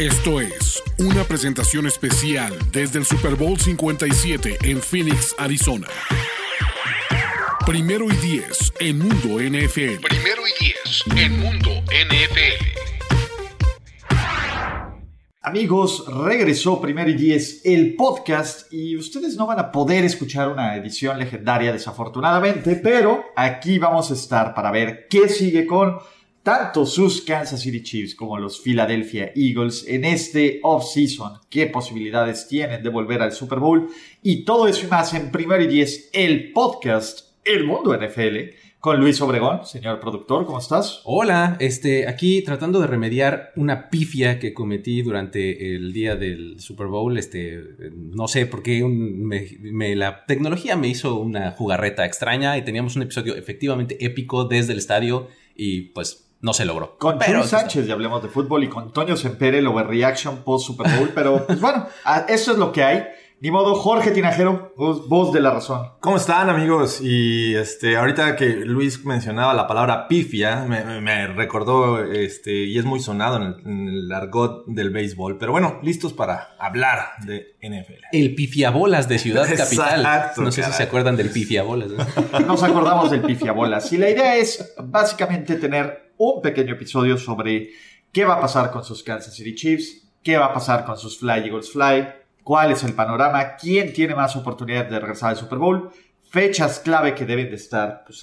Esto es una presentación especial desde el Super Bowl 57 en Phoenix, Arizona. Primero y diez en Mundo NFL. Primero y diez en Mundo NFL. Amigos, regresó Primero y Diez, el podcast, y ustedes no van a poder escuchar una edición legendaria desafortunadamente, pero aquí vamos a estar para ver qué sigue con tanto sus Kansas City Chiefs como los Philadelphia Eagles en este off-season, qué posibilidades tienen de volver al Super Bowl y todo eso y más en Primero y Diez, el podcast, el mundo NFL, con Luis Obregón, señor productor, ¿cómo estás? Hola, este, aquí tratando de remediar una pifia que cometí durante el día del Super Bowl, este, no sé por qué la tecnología me hizo una jugarreta extraña y teníamos un episodio efectivamente épico desde el estadio y pues no se logró. Con Pero Sánchez, ya hablemos de fútbol, y con Toño Semper, el overreaction post Super Bowl, pero pues bueno, eso es lo que hay. Ni modo, Jorge Tinajero, voz, de la razón. ¿Cómo están, amigos? Y este, ahorita que Luis mencionaba la palabra pifia, me, recordó, este, y es muy sonado en el, argot del béisbol. Pero bueno, listos para hablar de NFL. El pifiabolas de Ciudad Capital. No sé si se acuerdan del pifiabolas. Nos acordamos del pifiabolas. Y la idea es básicamente tener un pequeño episodio sobre qué va a pasar con sus Kansas City Chiefs, qué va a pasar con sus Fly Eagles Fly cuál es el panorama, quién tiene más oportunidad de regresar al Super Bowl, fechas clave que deben de estar, pues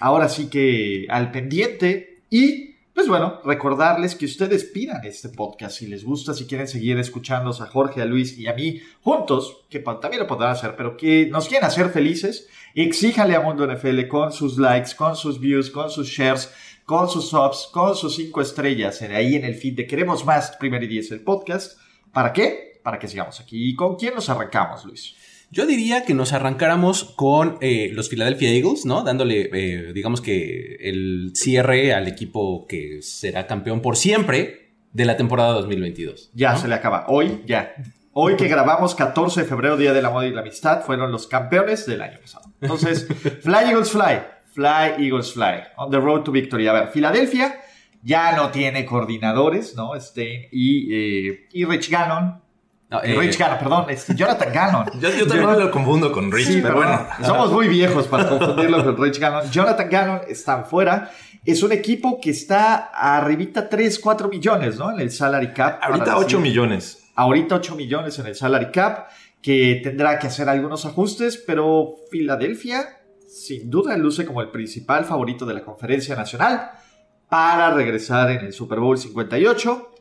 ahora sí que al pendiente. Y pues bueno, recordarles que ustedes pidan este podcast si les gusta, si quieren seguir escuchándonos a Jorge, a Luis y a mí juntos, que también lo podrán hacer, pero que nos quieren hacer felices, exíjale a Mundo NFL con sus likes, con sus views, con sus shares, con sus subs, con sus cinco estrellas ahí en el feed de Queremos Más, primer y diez el podcast. ¿Para qué? para que sigamos aquí. ¿Y con quién nos arrancamos, Luis? Yo diría que nos arrancáramos con eh, los Philadelphia Eagles, ¿no? Dándole, eh, digamos que el cierre al equipo que será campeón por siempre de la temporada 2022. Ya se le acaba. Hoy, ya. Hoy que grabamos 14 de febrero, Día del Amor y la Amistad, fueron los campeones del año pasado. Entonces, Fly Eagles Fly. Fly Eagles Fly. On the road to victory. A ver, Filadelfia ya no tiene coordinadores, ¿no? Este, y, eh, y Rich Gannon eh, Rich Gannon, perdón, este, Jonathan Gannon. Yo, también lo confundo con Rich, pero, bueno. Somos muy viejos para confundirlo con Rich Gannon. Jonathan Gannon está fuera. Es un equipo que está arribita 3, 4 millones, ¿no? En el salary cap. Ahorita 8 millones. Ahorita 8 millones en el salary cap, que tendrá que hacer algunos ajustes, pero Filadelfia, sin duda, luce como el principal favorito de la conferencia nacional para regresar en el Super Bowl 58.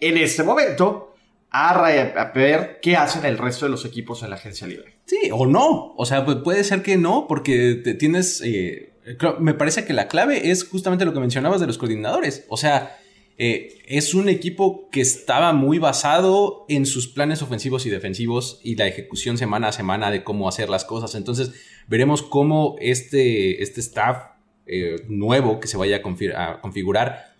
En este momento, a, ver qué hacen el resto de los equipos en la agencia libre. Sí, o no. O sea, puede ser que no, porque tienes. Eh, me parece que la clave es justamente lo que mencionabas de los coordinadores. O sea, eh, es un equipo que estaba muy basado en sus planes ofensivos y defensivos y la ejecución semana a semana de cómo hacer las cosas. Entonces, veremos cómo este, este staff eh, nuevo que se vaya a configurar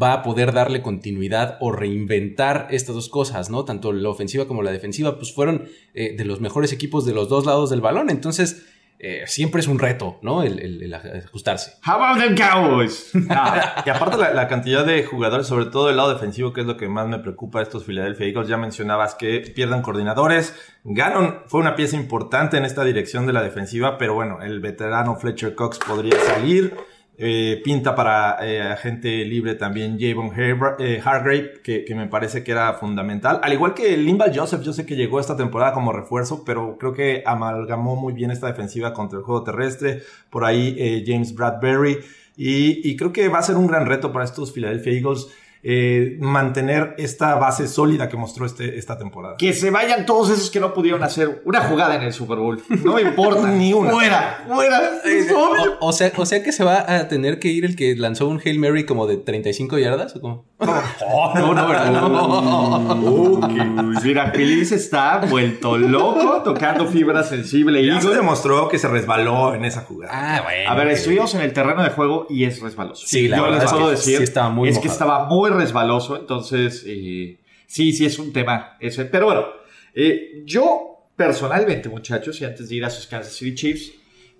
va a poder darle continuidad o reinventar estas dos cosas, ¿no? Tanto la ofensiva como la defensiva, pues fueron eh, de los mejores equipos de los dos lados del balón. Entonces, eh, siempre es un reto, ¿no? El, ajustarse. How about them Cowboys? y aparte la, cantidad de jugadores, sobre todo el lado defensivo, que es lo que más me preocupa a estos Philadelphia Eagles. Ya mencionabas que pierdan coordinadores. Gannon fue una pieza importante en esta dirección de la defensiva, pero bueno, el veterano Fletcher Cox podría salir. Eh, pinta para eh, libre también Javon eh, Hargrave, que, me parece que era fundamental. Al igual que Limbal Joseph, yo sé que llegó esta temporada como refuerzo, pero creo que amalgamó muy bien esta defensiva contra el juego terrestre. Por ahí James Bradbury. Y, y, creo que va a ser un gran reto para estos Philadelphia Eagles. Eh, mantener esta base sólida que mostró este, esta temporada. Que se vayan todos esos que no pudieron hacer una jugada en el Super Bowl. No importa. Ni una. Fuera, fuera. Es obvio. O, o sea, o sea que se va a tener que ir el que lanzó un Hail Mary como de 35 yardas o cómo? Oh, no, no, ¿verdad? Uy, mira, Feliz está vuelto loco tocando fibra sensible. Se Eagle. demostró que se resbaló en esa jugada. Ah, bueno. A ver, estuvimos en el terreno de juego y es resbaloso. Sí, la Yo verdad les es puedo que decir sí estaba muy es que estaba muy resbaloso, entonces eh, sí, sí es un tema ese. Pero bueno, eh, yo personalmente, muchachos, y antes de ir a sus Kansas City Chiefs,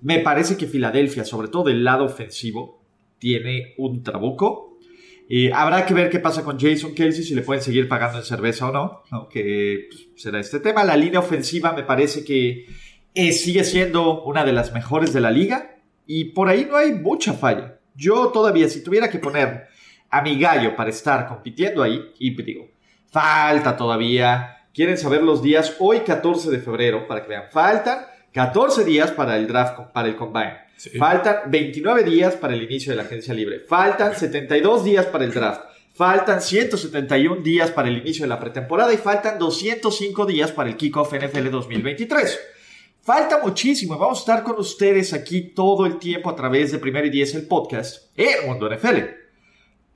me parece que Filadelfia, sobre todo del lado ofensivo, tiene un trabuco. Eh, habrá que ver qué pasa con Jason Kelsey, si le pueden seguir pagando en cerveza o no, ¿no? que pues, será este tema. La línea ofensiva me parece que sigue siendo una de las mejores de la liga y por ahí no hay mucha falla. Yo todavía, si tuviera que poner a mi gallo para estar compitiendo ahí, y digo, falta todavía. ¿Quieren saber los días? Hoy 14 de febrero, para que vean, faltan 14 días para el draft, para el combine. Faltan 29 días para el inicio de la agencia libre. Faltan 72 días para el draft. Faltan 171 días para el inicio de la pretemporada y faltan 205 días para el kickoff NFL 2023. Falta muchísimo vamos a estar con ustedes aquí todo el tiempo a través de Primero y Diez, el podcast, en Mundo NFL.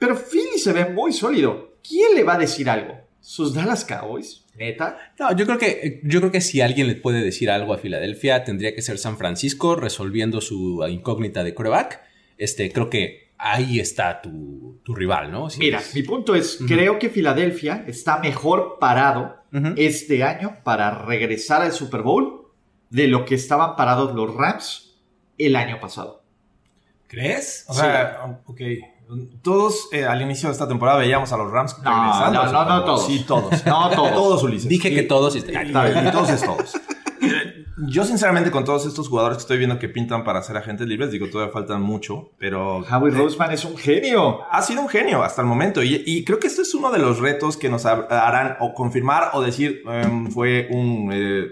Pero Philly se ve muy sólido. ¿Quién le va a decir algo? ¿Sus Dallas Cowboys? ¿Neta? No, yo creo que yo creo que si alguien le puede decir algo a Filadelfia, tendría que ser San Francisco resolviendo su incógnita de coreback. Este, creo que ahí está tu, tu rival, ¿no? Si Mira, es- mi punto es, creo que Filadelfia está mejor parado este año para regresar al Super Bowl de lo que estaban parados los Rams el año pasado. ¿Crees? O Sí. sea, ok. Todos eh, al inicio de esta temporada veíamos a los Rams No, regresando. no, no, no todos. Sí, todos. No todos. Todos, Ulises. Dije Y- que todos. y- Está bien, y todos es todos. Eh, Yo, sinceramente, con todos estos jugadores que estoy viendo que pintan para ser agentes libres, digo, todavía faltan mucho, pero Howie Roseman es un genio. ha sido un genio hasta el momento. Y, y creo que este es uno de los retos que nos ha- harán o confirmar o decir em, fue un, eh,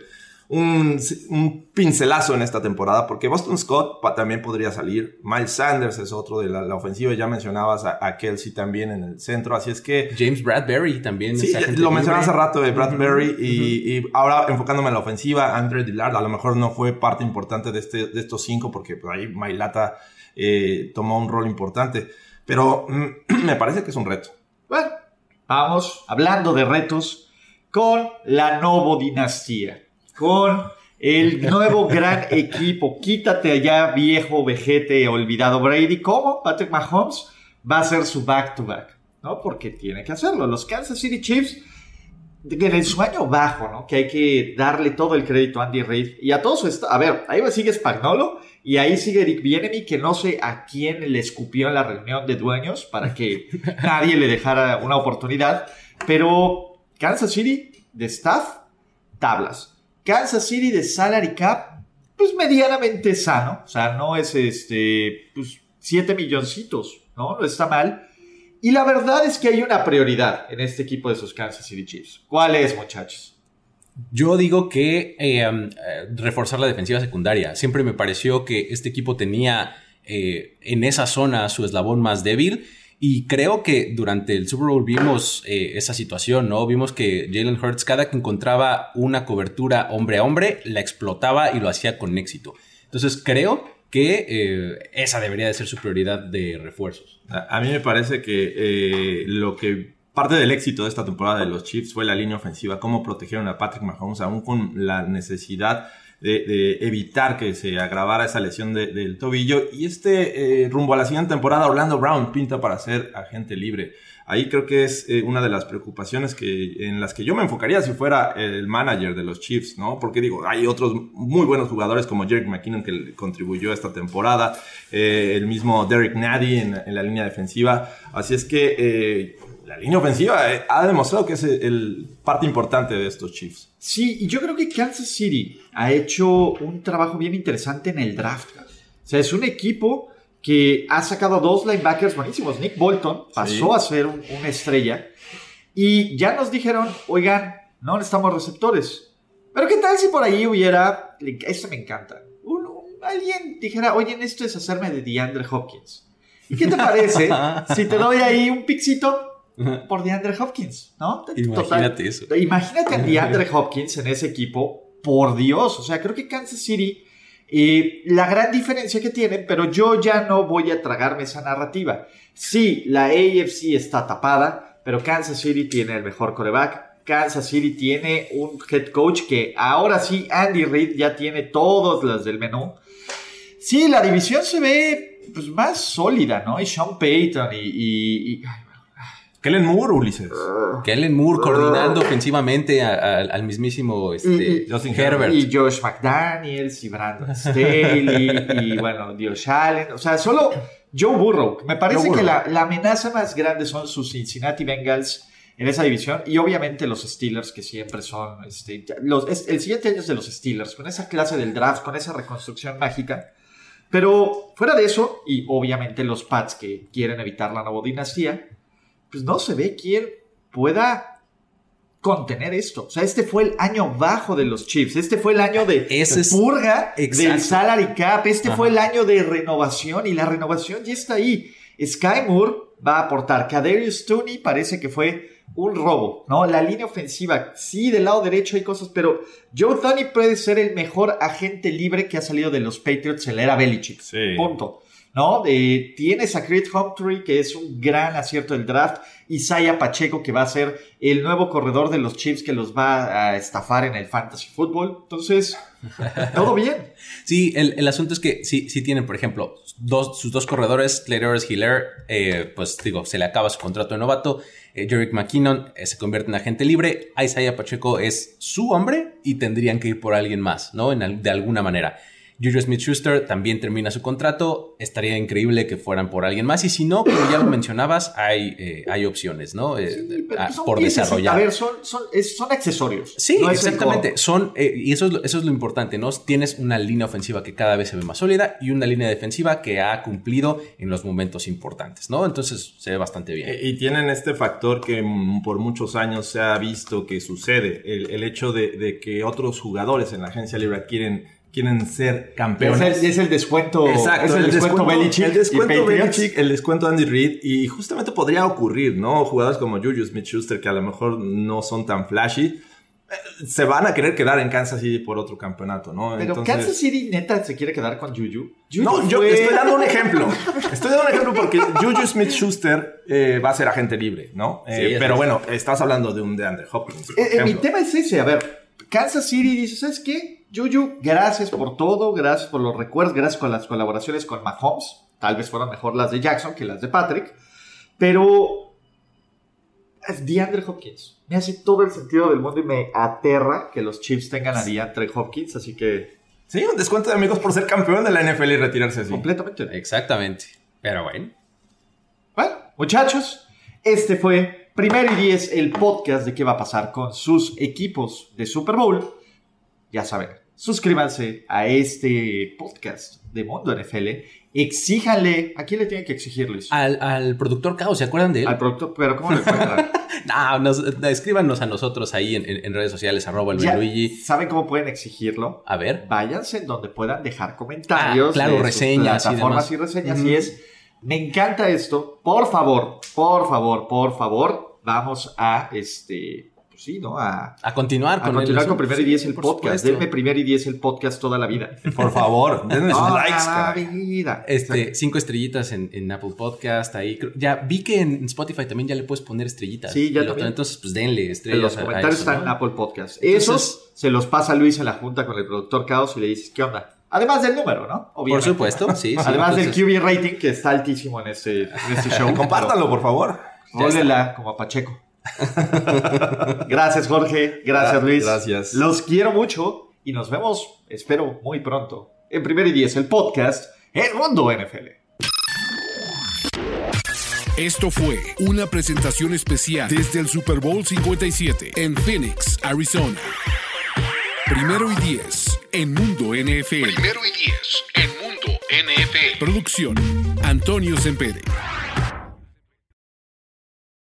un, un pincelazo en esta temporada, porque Boston Scott pa- también podría salir. Miles Sanders es otro de la, la ofensiva. Ya mencionabas a, a Kelsey también en el centro. Así es que James Bradbury también. Sí, ya- lo mencioné hace rato de Bradbury y, y ahora enfocándome en la ofensiva, Andre Dillard a lo mejor no fue parte importante de, este, de estos cinco porque por ahí Mailata eh, tomó un rol importante, pero mm, me parece que es un reto. Bueno, vamos hablando de retos con la Novo Dinastía, con el nuevo gran equipo. Quítate allá, viejo vejete olvidado Brady. ¿Cómo? Patrick Mahomes va a hacer su back-to-back, ¿no? Porque tiene que hacerlo. Los Kansas City Chiefs, en el sueño bajo, ¿no? Que hay que darle todo el crédito a Andy Reid y a todos. Esto. A ver, ahí sigue Spagnolo y ahí sigue Eric Bienemy, que no sé a quién le escupió en la reunión de dueños para que nadie le dejara una oportunidad. Pero Kansas City de staff, tablas. Kansas City de salary cap, pues medianamente sano. O sea, no es este, pues 7 milloncitos, ¿no? No está mal. Y la verdad es que hay una prioridad en este equipo de esos Kansas City Chiefs. ¿Cuál es, muchachos? Yo digo que um, eh, reforzar la defensiva secundaria. Siempre me pareció que este equipo tenía eh, en esa zona su eslabón más débil. Y creo que durante el Super Bowl vimos eh, esa situación, ¿no? Vimos que Jalen Hurts, cada que encontraba una cobertura hombre a hombre, la explotaba y lo hacía con éxito. Entonces creo que eh, esa debería de ser su prioridad de refuerzos. A, mí me parece que eh, lo que parte del éxito de esta temporada de los Chiefs fue la línea ofensiva, cómo protegieron a Patrick Mahomes, aún con la necesidad de, evitar que se agravara esa lesión de- del tobillo. Y este eh, rumbo a la siguiente temporada, Orlando Brown pinta para ser agente libre. Ahí creo que es eh, una de las preocupaciones que, en las que yo me enfocaría si fuera el manager de los Chiefs, ¿no? Porque digo, hay otros muy buenos jugadores como Jerick McKinnon que contribuyó esta temporada, eh, el mismo Derek Nady en, la línea defensiva. Así es que la línea ofensiva eh, ha demostrado que es el, el parte importante de estos Chiefs. Sí, y yo creo que Kansas City ha hecho un trabajo bien interesante en el draft. O sea, es un equipo que ha sacado dos linebackers buenísimos. Nick Bolton pasó Sí. a ser un- una estrella. Y ya nos dijeron, oigan, no necesitamos receptores. Pero ¿qué tal si por ahí hubiera, esto me encanta, un- un- alguien dijera, oye, esto es hacerme de DeAndre Hopkins. ¿Y qué te parece si te doy ahí un pixito por DeAndre Hopkins, ¿no? Imagínate eso. Imagínate a DeAndre Hopkins en ese equipo, por Dios. O sea, creo que Kansas City, eh, la gran diferencia que tienen, pero yo ya no voy a tragarme esa narrativa. Sí, la AFC está tapada, pero Kansas City tiene el mejor coreback. Kansas City tiene un head coach que ahora sí, Andy Reid ya tiene todos los del menú. Sí, la división se ve pues, más sólida, ¿no? Y Sean Payton y... y- y- ay, Kellen Moore, Ulises. Kellen Moore coordinando ofensivamente a- a- al mismísimo este, Y- Justin Herbert. Y Josh McDaniels y Brandon Staley y bueno, Dios Allen. O sea, solo Joe Burrow. Me parece que la, la amenaza más grande son sus Cincinnati Bengals en esa división y obviamente los Steelers que siempre son... Este, los, es- el siguiente año es de los Steelers, con esa clase del draft, con esa reconstrucción mágica. Pero fuera de eso, y obviamente los Pats que quieren evitar la nueva dinastía, pues no se ve quién pueda contener esto. O sea, este fue el año bajo de los Chiefs. Este fue el año de Ese es- purga del salary cap. Este Ajá. fue el año de renovación y la renovación ya está ahí. Sky Moore va a aportar. Kadarius Tooney parece que fue un robo, ¿no? La línea ofensiva, sí, del lado derecho hay cosas, pero Joe Thuney puede ser el mejor agente libre que ha salido de los Patriots en la era Belichick. Sí. Punto. ¿No? Eh, tienes a Creed Humphrey, que es un gran acierto del draft. Isaiah Pacheco, que va a ser el nuevo corredor de los Chiefs que los va a estafar en el fantasy football. Entonces, todo bien. Sí, el, el asunto es que si, si tienen, por ejemplo, dos, sus dos corredores, Clayers Hiller, eh, pues digo, se le acaba su contrato de novato. Eh, Jerick McKinnon eh, se convierte en agente libre. Isaiah Pacheco es su hombre y tendrían que ir por alguien más, ¿no? En de alguna manera. Juju Smith Schuster también termina su contrato. Estaría increíble que fueran por alguien más. Y si no, como ya lo mencionabas, hay, eh, hay opciones, ¿no? Eh, Sí, pero ah, son por desarrollar. A ver, son, son, es- son accesorios. Sí, No exactamente. Son, eh, y eso es, lo, eso es lo importante, ¿no? Tienes una línea ofensiva que cada vez se ve más sólida y una línea defensiva que ha cumplido en los momentos importantes, ¿no? Entonces se ve bastante bien. Y tienen este factor que mm, por muchos años se ha visto que sucede, el, el hecho de, de que otros jugadores en la agencia libre quieren, quieren ser campeones. Es el, es el descuento. Exacto, es el, descuento, Belichick. El descuento. Belichick, el descuento Andy Reid. Y justamente podría ocurrir, ¿no? Jugadores como Juju Smith-Schuster, que a lo mejor no son tan flashy, eh, se van a querer quedar en Kansas City por otro campeonato, ¿no? Pero Entonces- Kansas City neta se quiere quedar con Juju. Juju No, yo fue- estoy dando un ejemplo. Estoy dando un ejemplo porque Juju Smith-Schuster eh, va a ser agente libre, ¿no? Eh, Sí, pero bueno, estás hablando de un DeAndre Hopkins. por Eh, eh, mi tema es ese, a ver, Kansas City dice, ¿sabes qué? Juju, gracias por todo, gracias por los recuerdos, gracias por las colaboraciones con Mahomes, tal vez fueron mejor las de Jackson que las de Patrick, pero es DeAndre Hopkins. Me hace todo el sentido del mundo y me aterra que los Chiefs tengan a DeAndre Hopkins, así que Sí, un descuento de amigos por ser campeón de la NFL y retirarse así. completamente. Exactamente. Pero bueno. Bueno, muchachos, este fue Primero y Diez, el podcast de qué va a pasar con sus equipos de Super Bowl. Ya saben, suscríbanse a este podcast de Mundo NFL. Exíjanle, ¿a quién le tienen que exigir, Luis? Al, al productor Caos, ¿se acuerdan de él? Al productor, pero ¿cómo le encuentran? No, nos- escríbanos a nosotros ahí en, redes sociales, arroba el Luigi. ¿Saben cómo pueden exigirlo? A ver. Váyanse en donde puedan dejar comentarios. Ah, claro, de sus reseñas y plataformas demás. y reseñas. Y es, me encanta esto. Por favor, por favor, por favor, vamos a, este, pues sí, ¿no? A, A continuar a con continuar el con Primer y Diez el por podcast. supuesto. Denme Primer y Diez el podcast toda la vida. Por favor, denme sus Toda likes, la caray. vida. Este, cinco estrellitas en, en Apple Podcast. Ahí ya vi que en Spotify también ya le puedes poner estrellitas. Sí, ya también. Entonces, pues denle En estrellas. los a- a comentarios eso, están ¿no? en Apple Podcast. Entonces- Esos se los pasa Luis en la junta con el productor Caos y le dices, ¿qué onda? Además del número, ¿no? Por Obviamente. supuesto, sí. sí, Además del QB rating que está altísimo en este, en este show. Compártanlo, por favor. Rólela como a Pacheco. gracias, Jorge. Gracias, Gra- Luis. gracias. Los quiero mucho y nos vemos, espero, muy pronto. En Primer y Diez, el podcast El Mundo NFL. Esto fue una presentación especial desde el Super Bowl 57 en Phoenix, Arizona. Primero y diez en Mundo NFL. Primero y diez en Mundo NFL. Producción Antonio Sempere.